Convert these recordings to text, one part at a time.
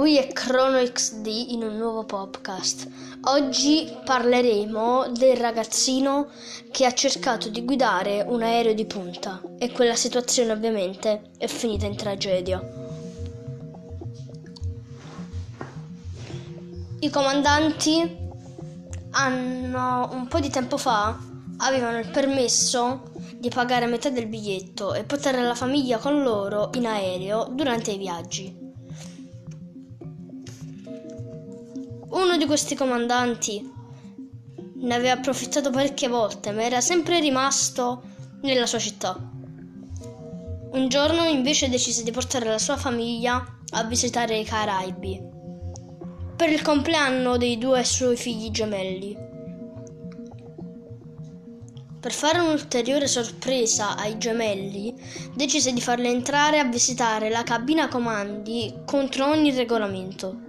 qui è Chrono XD in un nuovo podcast. Oggi parleremo del ragazzino che ha cercato di guidare un aereo di punta e quella situazione ovviamente è finita in tragedia. I comandanti hanno un po' di tempo fa avevano il permesso di pagare metà del biglietto e portare la famiglia con loro in aereo durante i viaggi. Uno di questi comandanti ne aveva approfittato parecchie volte, ma era sempre rimasto nella sua città. Un giorno invece decise di portare la sua famiglia a visitare i Caraibi per il compleanno dei due suoi figli gemelli. Per fare un'ulteriore sorpresa ai gemelli, decise di farli entrare a visitare la cabina comandi contro ogni regolamento.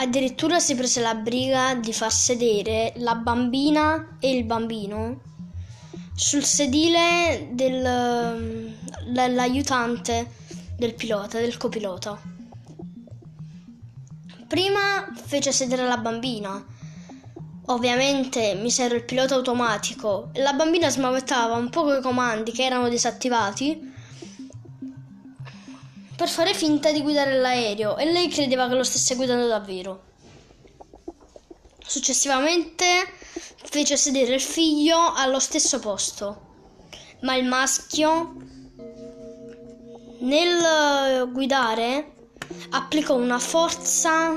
Addirittura si prese la briga di far sedere la bambina e il bambino sul sedile dell'aiutante mm, del pilota, del copilota. Prima fece sedere la bambina. Ovviamente misero il pilota automatico e la bambina smavettava un po' i comandi che erano disattivati per fare finta di guidare l'aereo e lei credeva che lo stesse guidando davvero. Successivamente fece sedere il figlio allo stesso posto, ma il maschio nel guidare applicò una forza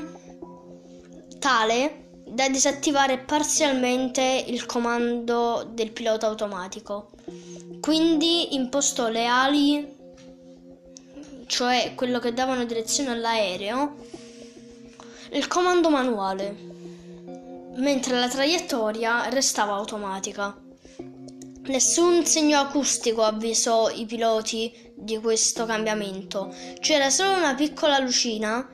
tale da disattivare parzialmente il comando del pilota automatico. Quindi impostò le ali cioè quello che davano direzione all'aereo, il comando manuale, mentre la traiettoria restava automatica. Nessun segno acustico avvisò i piloti di questo cambiamento, c'era solo una piccola lucina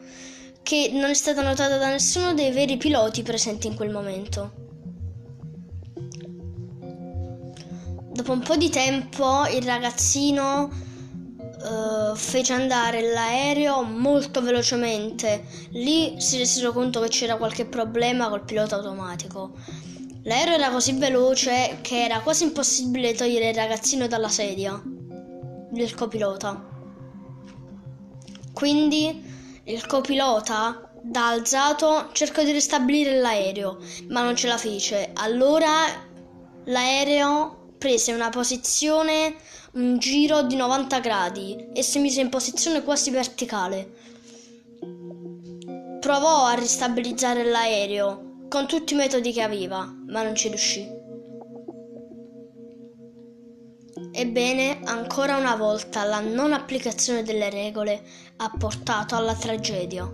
che non è stata notata da nessuno dei veri piloti presenti in quel momento. Dopo un po' di tempo il ragazzino uh, fece andare l'aereo molto velocemente. Lì si resero conto che c'era qualche problema col pilota automatico. L'aereo era così veloce che era quasi impossibile togliere il ragazzino dalla sedia del copilota. Quindi il copilota da alzato cercò di ristabilire l'aereo, ma non ce la fece. Allora l'aereo prese una posizione un giro di 90 gradi e si mise in posizione quasi verticale. Provò a ristabilizzare l'aereo con tutti i metodi che aveva, ma non ci riuscì. Ebbene, ancora una volta la non applicazione delle regole ha portato alla tragedia.